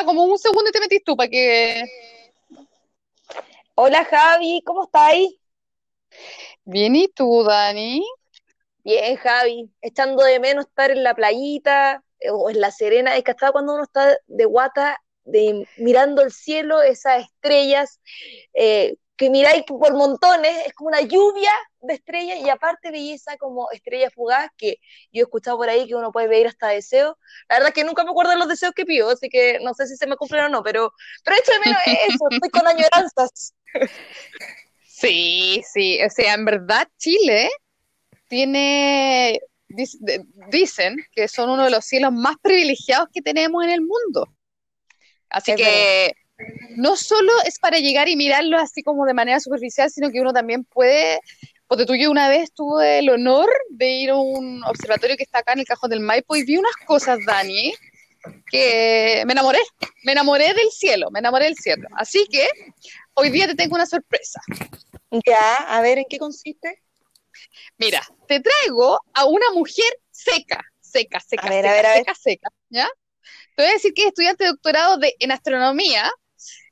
falta como un segundo y te metís tú para que. Hola Javi, ¿cómo estáis? Bien, ¿y tú, Dani? Bien, Javi, echando de menos estar en la playita eh, o en la Serena, es que hasta cuando uno está de guata, de, mirando el cielo, esas estrellas, eh, que miráis por montones, es como una lluvia de estrellas y aparte belleza como estrella fugaz, que yo he escuchado por ahí que uno puede pedir hasta deseos. La verdad es que nunca me acuerdo de los deseos que pido, así que no sé si se me cumplen o no, pero, pero hecho de menos eso, estoy con añoranzas. Sí, sí, o sea, en verdad Chile tiene, dicen que son uno de los cielos más privilegiados que tenemos en el mundo. Así que no solo es para llegar y mirarlo así como de manera superficial, sino que uno también puede, porque tú yo una vez tuve el honor de ir a un observatorio que está acá en el Cajón del Maipo y vi unas cosas, Dani, que me enamoré, me enamoré del cielo, me enamoré del cielo. Así que hoy día te tengo una sorpresa. Ya, a ver, ¿en qué consiste? Mira, te traigo a una mujer seca, seca, seca, seca, seca, seca, ¿ya? Te voy a decir que es estudiante de doctorado de, en astronomía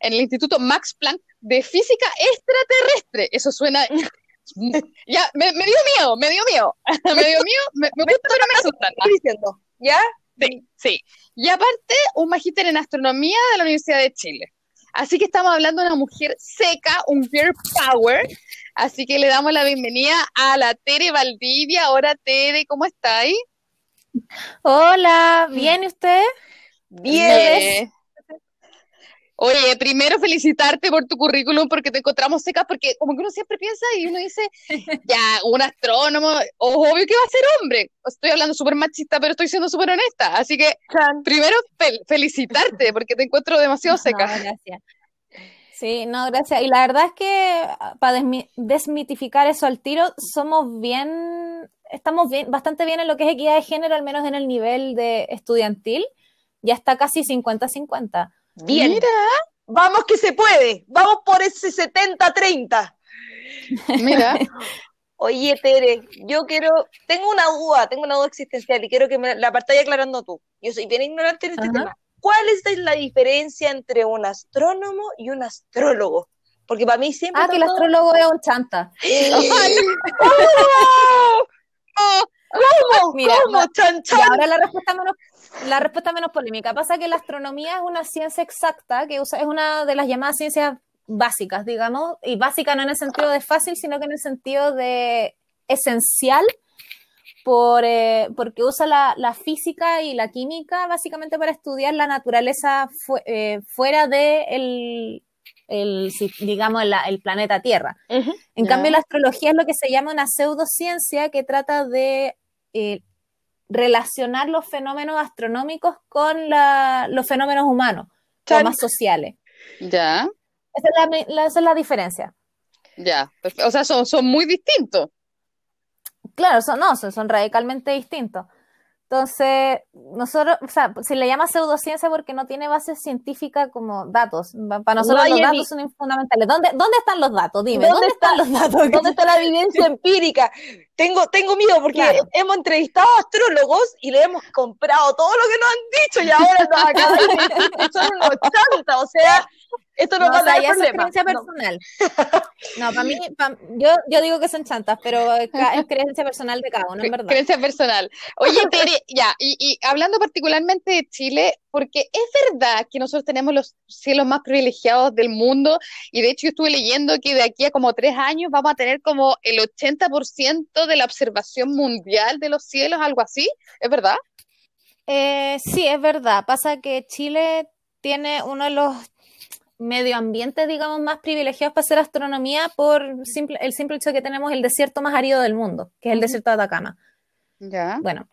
en el Instituto Max Planck de Física Extraterrestre. Eso suena... ya, me, dio miedo, me dio miedo. me dio miedo, me, me gusta, pero me asustan. diciendo? ¿Ya? Sí, sí. Y aparte, un magíster en astronomía de la Universidad de Chile. Así que estamos hablando de una mujer seca, un girl power. Así que le damos la bienvenida a la Tere Valdivia. Hola Tere, ¿cómo estáis? Hola, ¿bien y usted? Bien. Oye, primero felicitarte por tu currículum porque te encontramos secas, porque como que uno siempre piensa y uno dice, ya, un astrónomo, obvio que va a ser hombre. Estoy hablando súper machista, pero estoy siendo súper honesta. Así que primero felicitarte porque te encuentro demasiado seca. gracias. Sí, no, gracias. Y la verdad es que ah, para desmitificar eso al tiro, somos bien, estamos bien, bastante bien en lo que es equidad de género, al menos en el nivel de estudiantil. Ya está casi 50-50. Bien. Mira. Vamos que se puede. Vamos por ese 70-30. Mira. Oye, Tere, yo quiero, tengo una duda, tengo una duda existencial y quiero que me la partáis aclarando tú. Yo soy bien ignorante en este tema. ¿Cuál es la diferencia entre un astrónomo y un astrólogo? Porque para mí siempre. Ah, que el astrólogo es un chanta. ¡Oh! ¿Cómo? ¿Cómo? Chan, chan. Y ahora la respuesta menos la respuesta menos polémica. Pasa que la astronomía es una ciencia exacta, que usa, es una de las llamadas ciencias básicas, digamos, y básica no en el sentido de fácil, sino que en el sentido de esencial, por, eh, porque usa la, física y la química básicamente para estudiar la naturaleza eh, fuera de el, digamos, el, planeta Tierra. En cambio, la astrología es lo que se llama una pseudociencia que trata de eh, relacionar los fenómenos astronómicos con los fenómenos humanos, o más sociales. Ya. Esa es la, diferencia. Ya, o sea, son, son muy distintos. Claro, son, no, son radicalmente distintos. Entonces, nosotros, o sea, se le llama pseudociencia porque no tiene base científica como datos. Para nosotros los datos son fundamentales. ¿Dónde, ¿Dónde están los datos? Dime, ¿dónde, están los datos? ¿Dónde está la evidencia empírica? Tengo, tengo miedo porque hemos entrevistado a astrólogos y le hemos comprado todo lo que nos han dicho y ahora nos acaban de son unos o sea, esto no, va a dar Es creencia personal. No, para mí, yo, yo digo que son chantas, pero es, creencia personal de cada uno, en verdad. Creencia personal. Oye, Tere, ya, y, y, hablando particularmente de Chile, porque es verdad que nosotros tenemos los cielos más privilegiados del mundo, y de hecho yo estuve leyendo que de aquí a como tres años vamos a tener como el 80% de la observación mundial de los cielos, algo así, ¿es verdad? Eh, sí, es verdad. Pasa que Chile tiene uno de los medio ambiente, digamos, más privilegiados para hacer astronomía por simple, el simple hecho de que tenemos el desierto más árido del mundo, que es el desierto de Atacama. Ya. Bueno,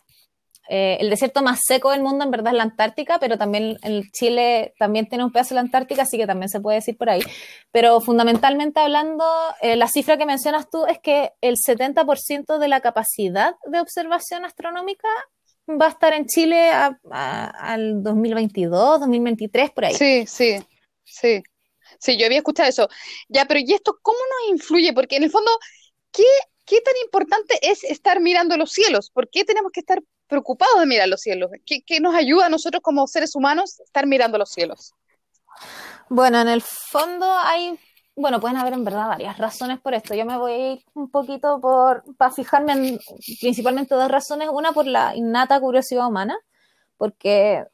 eh, el desierto más seco del mundo en verdad es la Antártica, pero también el Chile también tiene un pedazo de la Antártica, así que también se puede decir por ahí. Pero fundamentalmente hablando, eh, la cifra que mencionas tú es que el 70% de la capacidad de observación astronómica va a estar en Chile al 2022, 2023, por ahí. Sí, sí. Sí, sí, yo había escuchado eso. Ya, pero ¿y esto cómo nos influye? Porque en el fondo, ¿qué, qué tan importante es estar mirando los cielos? ¿Por qué tenemos que estar preocupados de mirar los cielos? ¿Qué, nos ayuda a nosotros como seres humanos estar mirando los cielos? Bueno, en el fondo hay, bueno, pueden haber en verdad varias razones por esto. Yo me voy un poquito por, para fijarme en principalmente dos razones. Una por la innata curiosidad humana, porque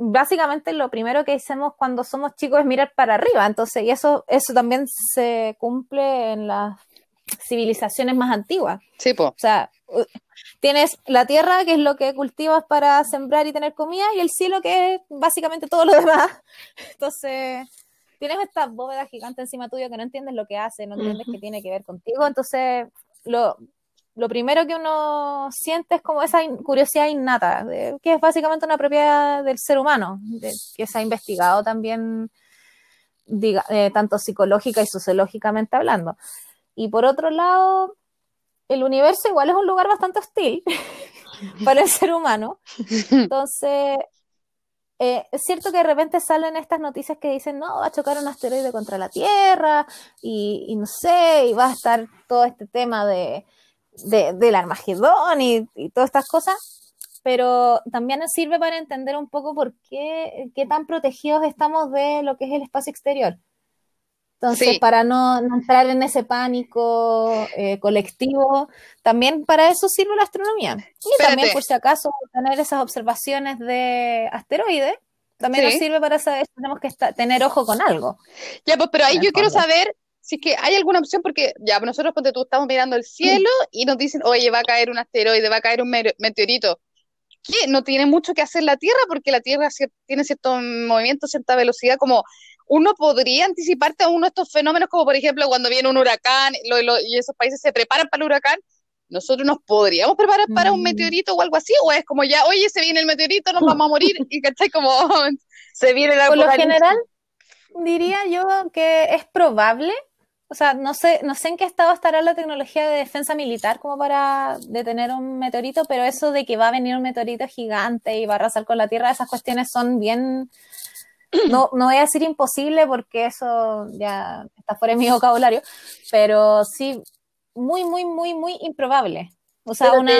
básicamente lo primero que hacemos cuando somos chicos es mirar para arriba. Entonces, y eso, eso también se cumple en las civilizaciones más antiguas. Sí, po. O sea, tienes la tierra, que es lo que cultivas para sembrar y tener comida, y el cielo, que es básicamente todo lo demás. Entonces, tienes esta bóveda gigante encima tuyo que no entiendes lo que hace, no entiendes qué tiene que ver contigo. Entonces, lo, lo primero que uno siente es como esa in- curiosidad innata, de- que es básicamente una propiedad del ser humano, de- que se ha investigado también, diga, eh, tanto psicológica y sociológicamente hablando. Y por otro lado, el universo igual es un lugar bastante hostil para el ser humano. Entonces, eh, es cierto que de repente salen estas noticias que dicen, no, va a chocar un asteroide contra la Tierra y, no sé, y va a estar todo este tema de- del Armagedón y, y todas estas cosas, pero también nos sirve para entender un poco por qué, qué tan protegidos estamos de lo que es el espacio exterior. Entonces, Sí. para no, no entrar en ese pánico eh, colectivo, también para eso sirve la astronomía. Y también, por si acaso, tener esas observaciones de asteroides, también Sí. nos sirve para saber si tenemos que tener ojo con algo. Ya, pues, pero ahí yo quiero saber si es que hay alguna opción, porque ya, pues, nosotros ponte tú estamos mirando el cielo y nos dicen, oye, va a caer un asteroide, va a caer un meteorito. ¿Qué? No tiene mucho que hacer la Tierra porque la Tierra cier- tiene cierto movimiento, cierta velocidad, como uno podría anticiparte a uno de estos fenómenos, como por ejemplo cuando viene un huracán lo- lo- y esos países se preparan para el huracán. ¿Nosotros nos podríamos preparar para un Mm. meteorito o algo así? ¿O es como ya, oye, se viene el meteorito, nos vamos a morir? Y ¿cachai? Como, Se viene la Por lo general, diría yo que es probable, o sea, no sé, no sé en qué estado estará la tecnología de defensa militar como para detener un meteorito, pero eso de que va a venir un meteorito gigante y va a arrasar con la Tierra, esas cuestiones son bien, no, no voy a decir imposible porque eso ya está fuera de mi vocabulario, pero sí muy, muy, muy, muy improbable. O sea, una,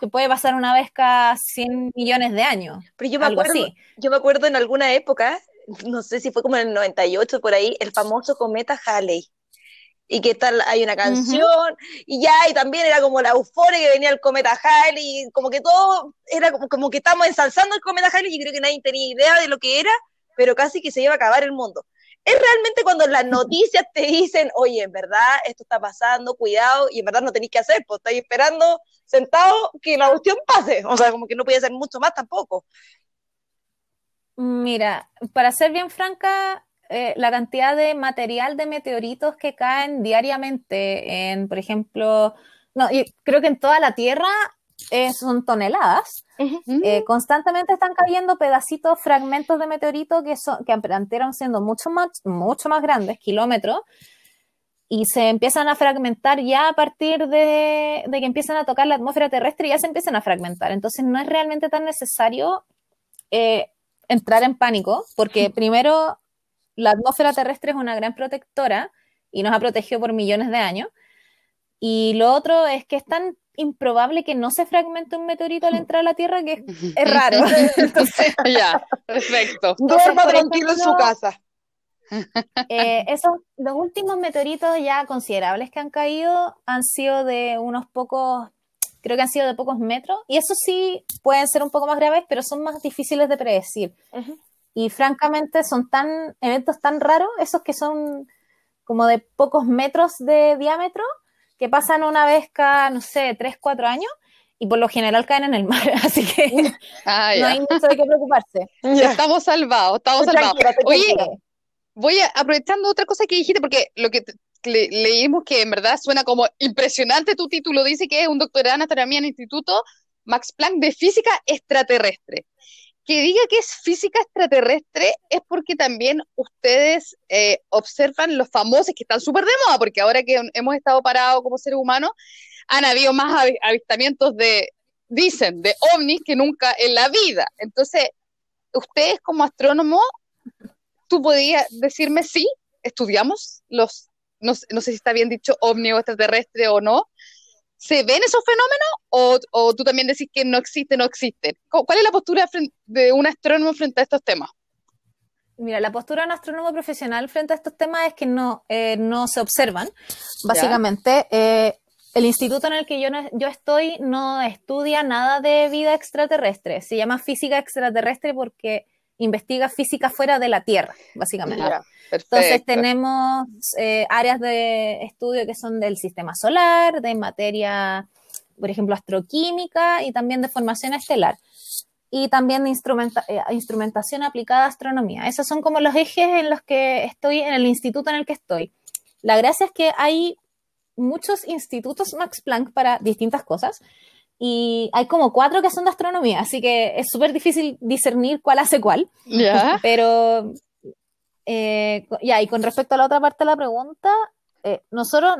que puede pasar una vez cada 100 millones de años, Pero yo me algo acuerdo, así. yo me acuerdo en alguna época, no sé si fue como en el 98 por ahí, el famoso cometa Halley. Y que tal, hay una canción, y ya, y también era como la euforia que venía el cometa Halley, y como que todo era como, como que estamos ensalzando el cometa Halley, y creo que nadie tenía idea de lo que era, pero casi que se iba a acabar el mundo. Es realmente cuando las noticias te dicen, oye, en verdad esto está pasando, cuidado, y en verdad no tenéis que hacer, pues estáis esperando sentado que la cuestión pase, o sea, como que no podía hacer mucho más tampoco. Mira, para ser bien franca, eh, la cantidad de material de meteoritos que caen diariamente en, por ejemplo, no, y creo que en toda la Tierra eh, son toneladas. Eh, constantemente están cayendo pedacitos, fragmentos de meteorito que son, que antes siendo mucho más, mucho más grandes, kilómetros, y se empiezan a fragmentar ya a partir de, de que empiezan a tocar la atmósfera terrestre, ya se empiezan a fragmentar. Entonces no es realmente tan necesario eh, entrar en pánico, porque primero la atmósfera terrestre es una gran protectora y nos ha protegido por millones de años. Y lo otro es que es tan improbable que no se fragmente un meteorito al entrar a la Tierra que es, es raro. Entonces, ya, perfecto. Duerma tranquilo en su casa. eh, esos, los últimos meteoritos ya considerables que han caído han sido de unos pocos, creo que han sido de pocos metros, y eso sí pueden ser un poco más graves, pero son más difíciles de predecir. Y francamente son tan eventos tan raros, esos que son como de pocos metros de diámetro, que pasan una vez cada, no sé, tres, cuatro años, y por lo general caen en el mar, así que Ah, no hay mucho de qué preocuparse. Ya. Estamos salvados, estamos salvados. Oye, voy a, aprovechando otra cosa que dijiste, porque lo que le- leímos que en verdad suena como impresionante tu título, dice que es un doctorado en astronomía en el Instituto Max Planck de Física Extraterrestre. Que diga que es física extraterrestre es porque también ustedes eh, observan los famosos que están súper de moda, porque ahora que hemos estado parados como seres humanos, han habido más avi- avistamientos de, dicen, de ovnis que nunca en la vida. Entonces, ustedes como astrónomos tú podías decirme sí, estudiamos los, no, no sé si está bien dicho ovni o extraterrestre o no, ¿Se ven esos fenómenos o, tú también decís que no existen, no existen? ¿Cuál es la postura de un astrónomo frente a estos temas? Mira, la postura de un astrónomo profesional frente a estos temas es que no, eh, no se observan. Básicamente, eh, el instituto en el que yo, yo estoy no estudia nada de vida extraterrestre. Se llama física extraterrestre porque investiga física fuera de la Tierra, básicamente. Entonces tenemos eh, áreas de estudio que son del sistema solar, de materia, por ejemplo, astroquímica y también de formación estelar y también de eh, instrumentación aplicada a astronomía. Esos son como los ejes en los que estoy, en el instituto en el que estoy. La gracia es que hay muchos institutos Max Planck para distintas cosas y hay como cuatro que son de astronomía, así que es súper difícil discernir cuál hace cuál. Pero, eh, ya, y con respecto a la otra parte de la pregunta, eh, nosotros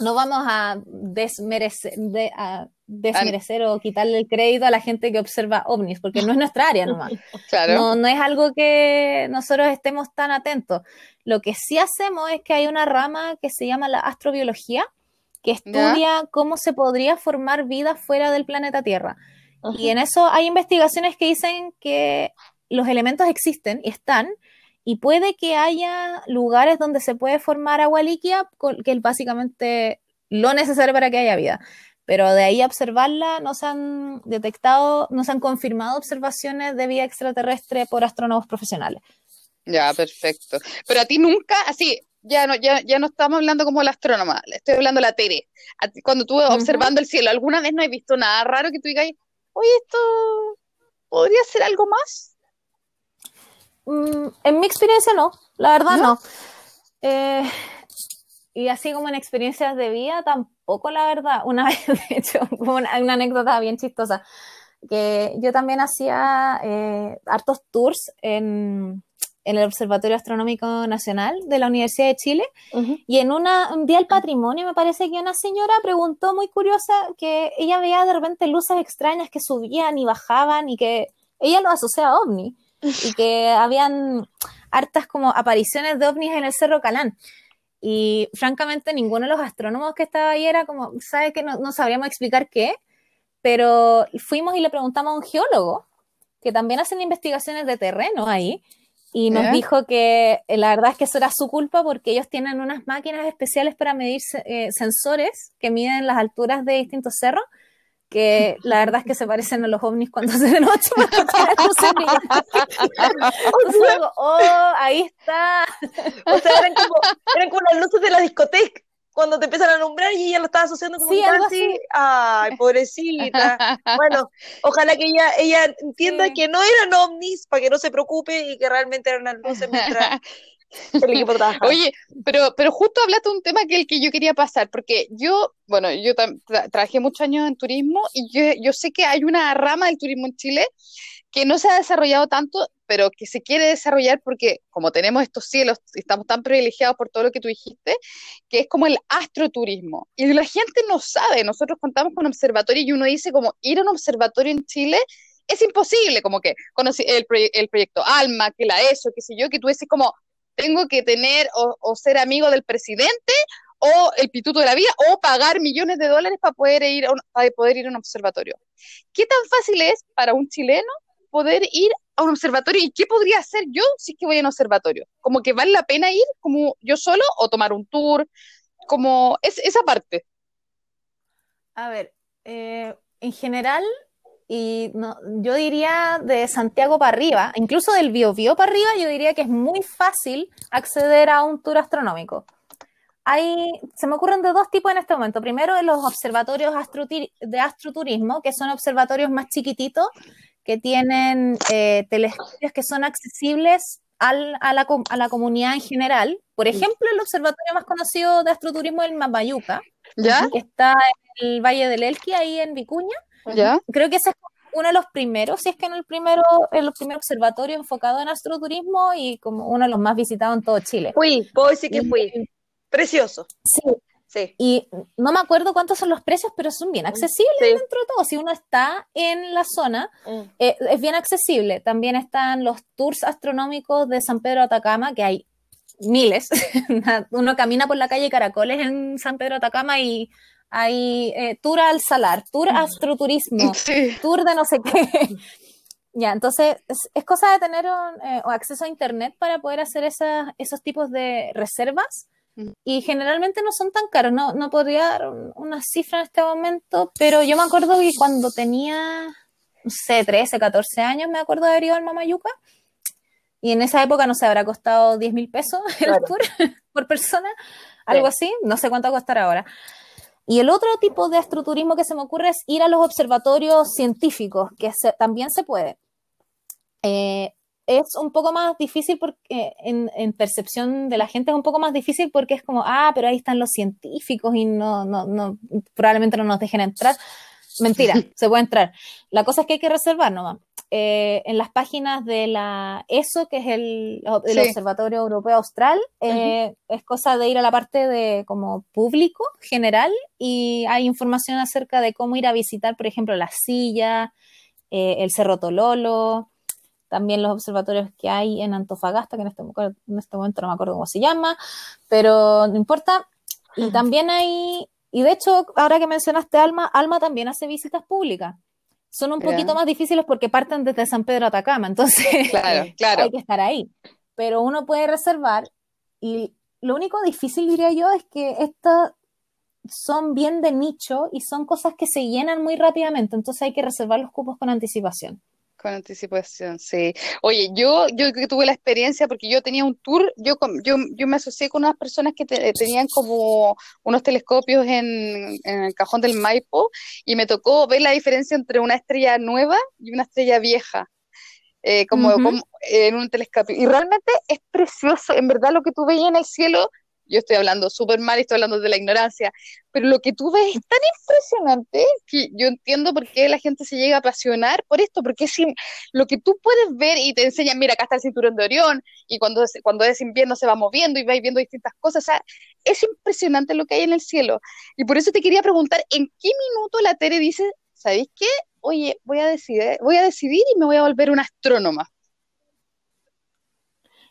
no vamos a desmerecer, a desmerecer o quitarle el crédito a la gente que observa ovnis, porque no es nuestra área nomás. No, no es algo que nosotros estemos tan atentos. Lo que sí hacemos es que hay una rama que se llama la astrobiología, que estudia cómo se podría formar vida fuera del planeta Tierra. Y en eso hay investigaciones que dicen que los elementos existen y están, y puede que haya lugares donde se puede formar agua líquida, que es básicamente lo necesario para que haya vida. Pero de ahí a observarla no se han detectado, no se han confirmado observaciones de vida extraterrestre por astrónomos profesionales. Ya, perfecto. Pero a ti nunca, así, ya no, ya, ya no estamos hablando como la astrónoma, estoy hablando la Tere. cuando tú observando el cielo, ¿alguna vez no has visto nada raro que tú digas, oye, esto podría ser algo más? Mm, en mi experiencia no, la verdad no. Eh, y así como en experiencias de vida, tampoco la verdad. Una vez, de hecho, una, anécdota bien chistosa, que yo también hacía eh, hartos tours en, el Observatorio Astronómico Nacional de la Universidad de Chile. Y en una, un día del patrimonio, me parece que una señora preguntó muy curiosa que ella veía de repente luces extrañas que subían y bajaban y que ella lo asocia a ovni y que habían hartas como apariciones de ovnis en el Cerro Calán. Y francamente ninguno de los astrónomos que estaba ahí era como, ¿sabe que no, sabríamos explicar qué? Pero fuimos y le preguntamos a un geólogo, que también hacen investigaciones de terreno ahí, y nos dijo que eh, la verdad es que eso era su culpa porque ellos tienen unas máquinas especiales para medir eh, sensores que miden las alturas de distintos cerros que la verdad es que se parecen a los ovnis cuando se de noche. oh, ahí está. O sea, eran como, eran como las luces de la discoteca cuando te empiezan a nombrar y ella lo estaba asociando como sí, un taxi. Ay, pobrecita. bueno, ojalá que ella, ella entienda que no eran ovnis para que no se preocupe y que realmente eran las luces mientras Oye, pero, pero justo hablaste de un tema que el que yo quería pasar, porque yo, bueno, yo trabajé muchos años en turismo y yo, yo sé que hay una rama del turismo en Chile que no se ha desarrollado tanto, pero que se quiere desarrollar porque como tenemos estos cielos, estamos tan privilegiados por todo lo que tú dijiste, que es como el astroturismo. Y la gente no sabe, nosotros contamos con observatorio y uno dice como ir a un observatorio en Chile es imposible, como que el, el proyecto ALMA, que la ESO, que sé yo, que tú dices como, tengo que tener o, ser amigo del presidente o el pituto de la vida o pagar millones de dólares para poder ir a un, para poder ir a un observatorio. ¿Qué tan fácil es para un chileno poder ir a un observatorio y qué podría hacer yo si es que voy a un observatorio? Como que vale la pena ir como yo solo o tomar un tour, como es, esa parte. A ver, eh, en general y yo diría de Santiago para arriba, incluso del Biobío para arriba, yo diría que es muy fácil acceder a un tour astronómico. Hay, se me ocurren de dos tipos en este momento. Primero, los observatorios de astroturismo, que son observatorios más chiquititos, que tienen eh, telescopios que son accesibles al, a, la, a, la, comunidad en general. Por ejemplo, el observatorio más conocido de astroturismo es el Mapayuca, que está en el Valle del Elqui, ahí en Vicuña Creo que ese es uno de los primeros, si es que en el primero, el primer observatorio enfocado en astroturismo y como uno de los más visitados en todo Chile. Fui, puedo decir que fui. Precioso. Sí. Sí. Y no me acuerdo cuántos son los precios, pero son bien accesibles dentro de todo. Si uno está en la zona, mm. eh, es bien accesible. También están los tours astronómicos de San Pedro Atacama, que hay miles. uno camina por la calle Caracoles en San Pedro Atacama y hay eh, tour al salar, tour astroturismo, tour de no sé qué. ya, entonces es, cosa de tener eh, acceso a internet para poder hacer esas, esos tipos de reservas mm. Y generalmente no son tan caros, no, no podría dar una cifra en este momento, pero yo me acuerdo que cuando tenía, no sé, 13, 14 años, me acuerdo de haber ido al Mamayuca, y en esa época no se habrá costado 10 mil pesos el tour por persona, algo así, no sé cuánto va a costar ahora. Y el otro tipo de astroturismo que se me ocurre es ir a los observatorios científicos, que también se puede. Eh, es un poco más difícil porque en, percepción de la gente es un poco más difícil porque es como, ah, pero ahí están los científicos y no, no, no probablemente no nos dejen entrar. Mentira, se puede entrar. La cosa es que hay que reservar nomás. Eh, en las páginas de la ESO, que es el, Observatorio Europeo Austral, eh, es cosa de ir a la parte de como público general y hay información acerca de cómo ir a visitar, por ejemplo, la silla, eh, el Cerro Tololo, también los observatorios que hay en Antofagasta, que en este, en este momento no me acuerdo cómo se llama, pero no importa. Y también hay, y de hecho, ahora que mencionaste Alma, Alma también hace visitas públicas son un poquito más difíciles porque parten desde San Pedro a Atacama, entonces hay que estar ahí. Pero uno puede reservar y lo único difícil, diría yo, es que estas son bien de nicho y son cosas que se llenan muy rápidamente, entonces hay que reservar los cupos con anticipación. Con anticipación, sí. Oye, yo, yo que tuve la experiencia, porque yo tenía un tour, yo, yo, yo me asocié con unas personas que tenían como unos telescopios en, el cajón del Maipo y me tocó ver la diferencia entre una estrella nueva y una estrella vieja. Eh, como, como, en un telescopio. Y realmente es precioso, en verdad lo que tú veías en el cielo yo estoy hablando súper mal estoy hablando de la ignorancia, pero lo que tú ves es tan impresionante que yo entiendo por qué la gente se llega a apasionar por esto, porque si, lo que tú puedes ver y te enseñan, mira, acá está el cinturón de Orión, y cuando es, cuando es invierno se va moviendo y vais viendo distintas cosas, o sea, es impresionante lo que hay en el cielo. Y por eso te quería preguntar, ¿en qué minuto la Tere dice, ¿sabéis qué? Oye, voy a decidir, voy a decidir y me voy a volver una astrónoma.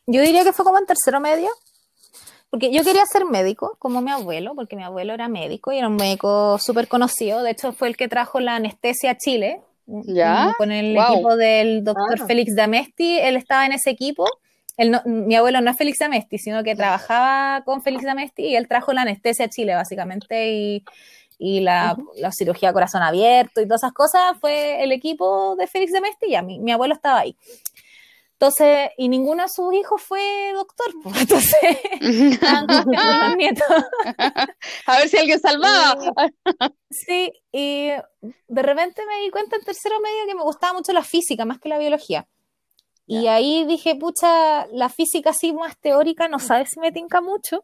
Yo diría que fue como en tercero medio, porque yo quería ser médico, como mi abuelo, porque mi abuelo era médico y era un médico súper conocido. De hecho, fue el que trajo la anestesia a Chile. ¿Ya? Con el equipo del doctor ah. Félix Damesti. Él estaba en ese equipo. mi abuelo no es Félix Damesti, sino que trabajaba con Félix Damesti y él trajo la anestesia a Chile, básicamente. Y, y la, la, cirugía corazón abierto y todas esas cosas fue el equipo de Félix Damesti y a mí, mi abuelo estaba ahí. Entonces, y ninguno de sus hijos fue doctor, pues, entonces, los nietos. A ver si alguien salvaba. sí, y de repente me di cuenta en tercero medio que me gustaba mucho la física más que la biología. Y ahí dije, pucha, la física así más teórica, no sabes si me tinca mucho,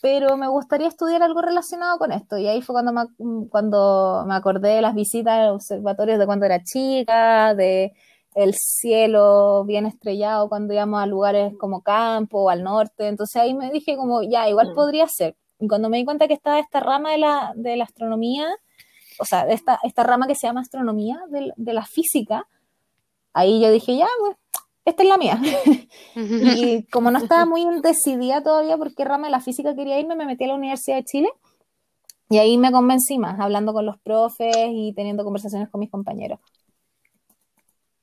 pero me gustaría estudiar algo relacionado con esto. Y ahí fue cuando me, cuando me acordé de las visitas a los observatorios de cuando era chica, de el cielo bien estrellado cuando íbamos a lugares como campo o al norte. Entonces ahí me dije como, ya, igual mm. podría ser. Y cuando me di cuenta que estaba esta rama de la, de la astronomía, o sea, esta, esta rama que se llama astronomía de, de la física, ahí yo dije, ya, pues, esta es la mía. y como no estaba muy decidida todavía por qué rama de la física quería irme, me metí a la Universidad de Chile. Y ahí me convencí más, hablando con los profes y teniendo conversaciones con mis compañeros.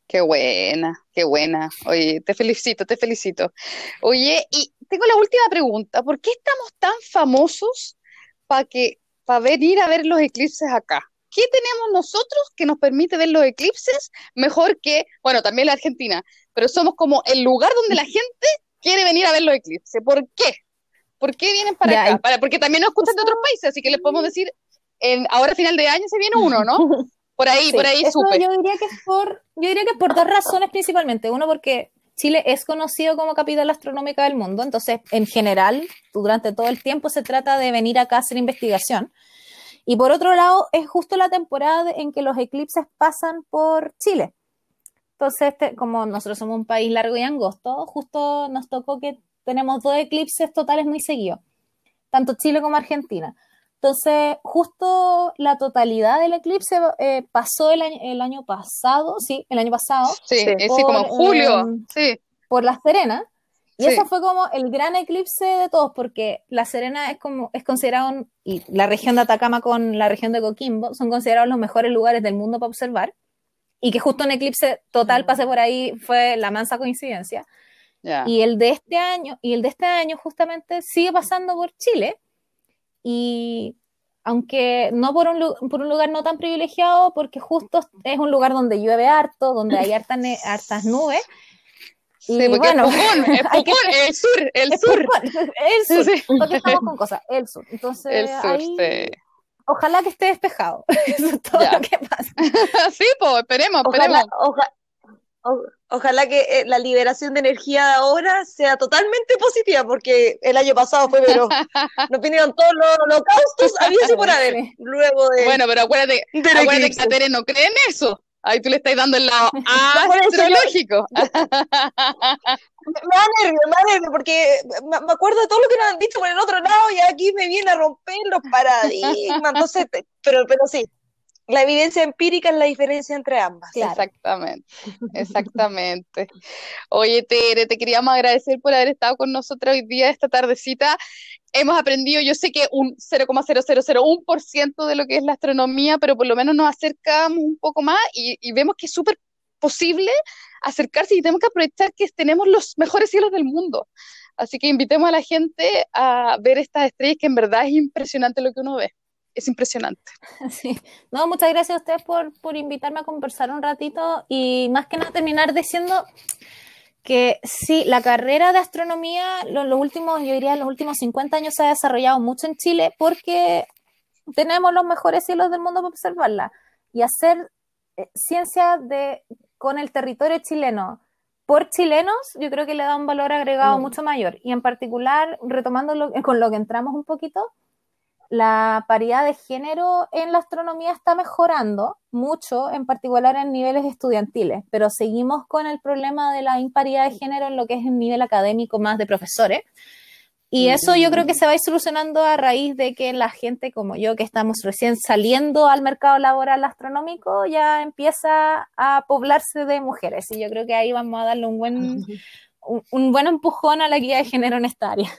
Qué buena, qué buena. Oye, te felicito, te felicito. Oye, y tengo la última pregunta. ¿Por qué estamos tan famosos para que para venir a ver los eclipses acá? ¿Qué tenemos nosotros que nos permite ver los eclipses mejor que, bueno, también la Argentina, pero somos como el lugar donde la gente quiere venir a ver los eclipses? ¿Por qué? ¿Por qué vienen para acá? Para, porque también nos escuchan de otros países, así que les podemos decir, en, ahora a final de año se viene uno, ¿no? Por ahí, por ahí supe. Yo diría que es por, yo diría que por dos razones principalmente. Uno, porque Chile es conocido como capital astronómica del mundo, entonces en general, durante todo el tiempo se trata de venir acá a hacer investigación. Y por otro lado, es justo la temporada en que los eclipses pasan por Chile. Entonces, este, como nosotros somos un país largo y angosto, justo nos tocó que tenemos dos eclipses totales muy seguidos, tanto Chile como Argentina. Entonces, justo la totalidad del eclipse eh, pasó el año, el año, pasado, sí, el año pasado. Sí, sí, como en julio, em, sí. Por La Serena. Y eso fue como el gran eclipse de todos, porque La Serena es como es considerado, y la región de Atacama con la región de Coquimbo son considerados los mejores lugares del mundo para observar, y que justo un eclipse total pase por ahí fue la mansa coincidencia. Y el de este año, y el de este año justamente sigue pasando por Chile, y aunque no por un, por un lugar no tan privilegiado, porque justo es un lugar donde llueve harto, donde hay hartas, hartas nubes, Sí, porque bueno, es Pucón, es Pucón, el sur, el sur. el sur, sí. porque estamos con cosas, el sur. Entonces, el sur, ahí, sí. ojalá que esté despejado. Eso es todo ya. lo que pasa. sí, pues, esperemos, esperemos. Ojalá, ojalá, ojalá que eh, la liberación de energía de ahora sea totalmente positiva, porque el año pasado fue, pero nos vinieron todos los holocaustos, había así por haber. Luego de. Bueno, pero acuérdate, acuérdate que Tere no cree en eso. Ahí tú le estás dando el lado astrológico. me da nervio, me da nervio, porque me acuerdo de todo lo que nos han dicho por el otro lado y aquí me viene a romper los paradigmas. Entonces, pero, pero sí, la evidencia empírica es la diferencia entre ambas. Exactamente, exactamente. Oye, Tere, te queríamos agradecer por haber estado con nosotros hoy día, esta tardecita hemos aprendido, yo sé que un 0,0001% de lo que es la astronomía, pero por lo menos nos acercamos un poco más y, vemos que es súper posible acercarse y tenemos que aprovechar que tenemos los mejores cielos del mundo. Así que invitemos a la gente a ver estas estrellas, que en verdad es impresionante lo que uno ve. Es impresionante. Sí. No, muchas gracias a ustedes por, por invitarme a conversar un ratito y más que nada terminar diciendo que sí, la carrera de astronomía, los, los últimos, yo diría, los últimos 50 años se ha desarrollado mucho en Chile porque tenemos los mejores cielos del mundo para observarla. Y hacer eh, ciencia de, con el territorio chileno por chilenos, yo creo que le da un valor agregado mm. mucho mayor. Y en particular, retomando con lo que entramos un poquito, la paridad de género en la astronomía está mejorando mucho, en particular en niveles estudiantiles, pero seguimos con el problema de la imparidad de género en lo que es el nivel académico más de profesores. Y eso yo creo que se va a ir solucionando a raíz de que la gente como yo, que estamos recién saliendo al mercado laboral astronómico, ya empieza a poblarse de mujeres. Y yo creo que ahí vamos a darle un buen, un buen empujón a la guía de género en esta área.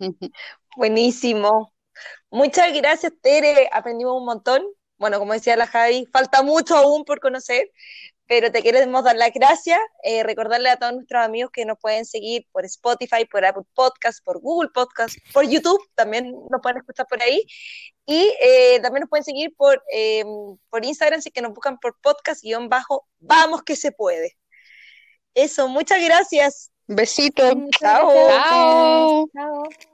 Buenísimo. Muchas gracias, Tere. Aprendimos un montón. Bueno, como decía la Javi, falta mucho aún por conocer, pero te queremos dar las gracias. Eh, recordarle a todos nuestros amigos que nos pueden seguir por Spotify, por Apple Podcast, por Google Podcast, por YouTube, también nos pueden escuchar por ahí. Y eh, también nos pueden seguir por, em, por Instagram, si que nos buscan por podcast-bajo, vamos que se puede. Eso, muchas gracias. Besitos. Chao. Chao. Chao.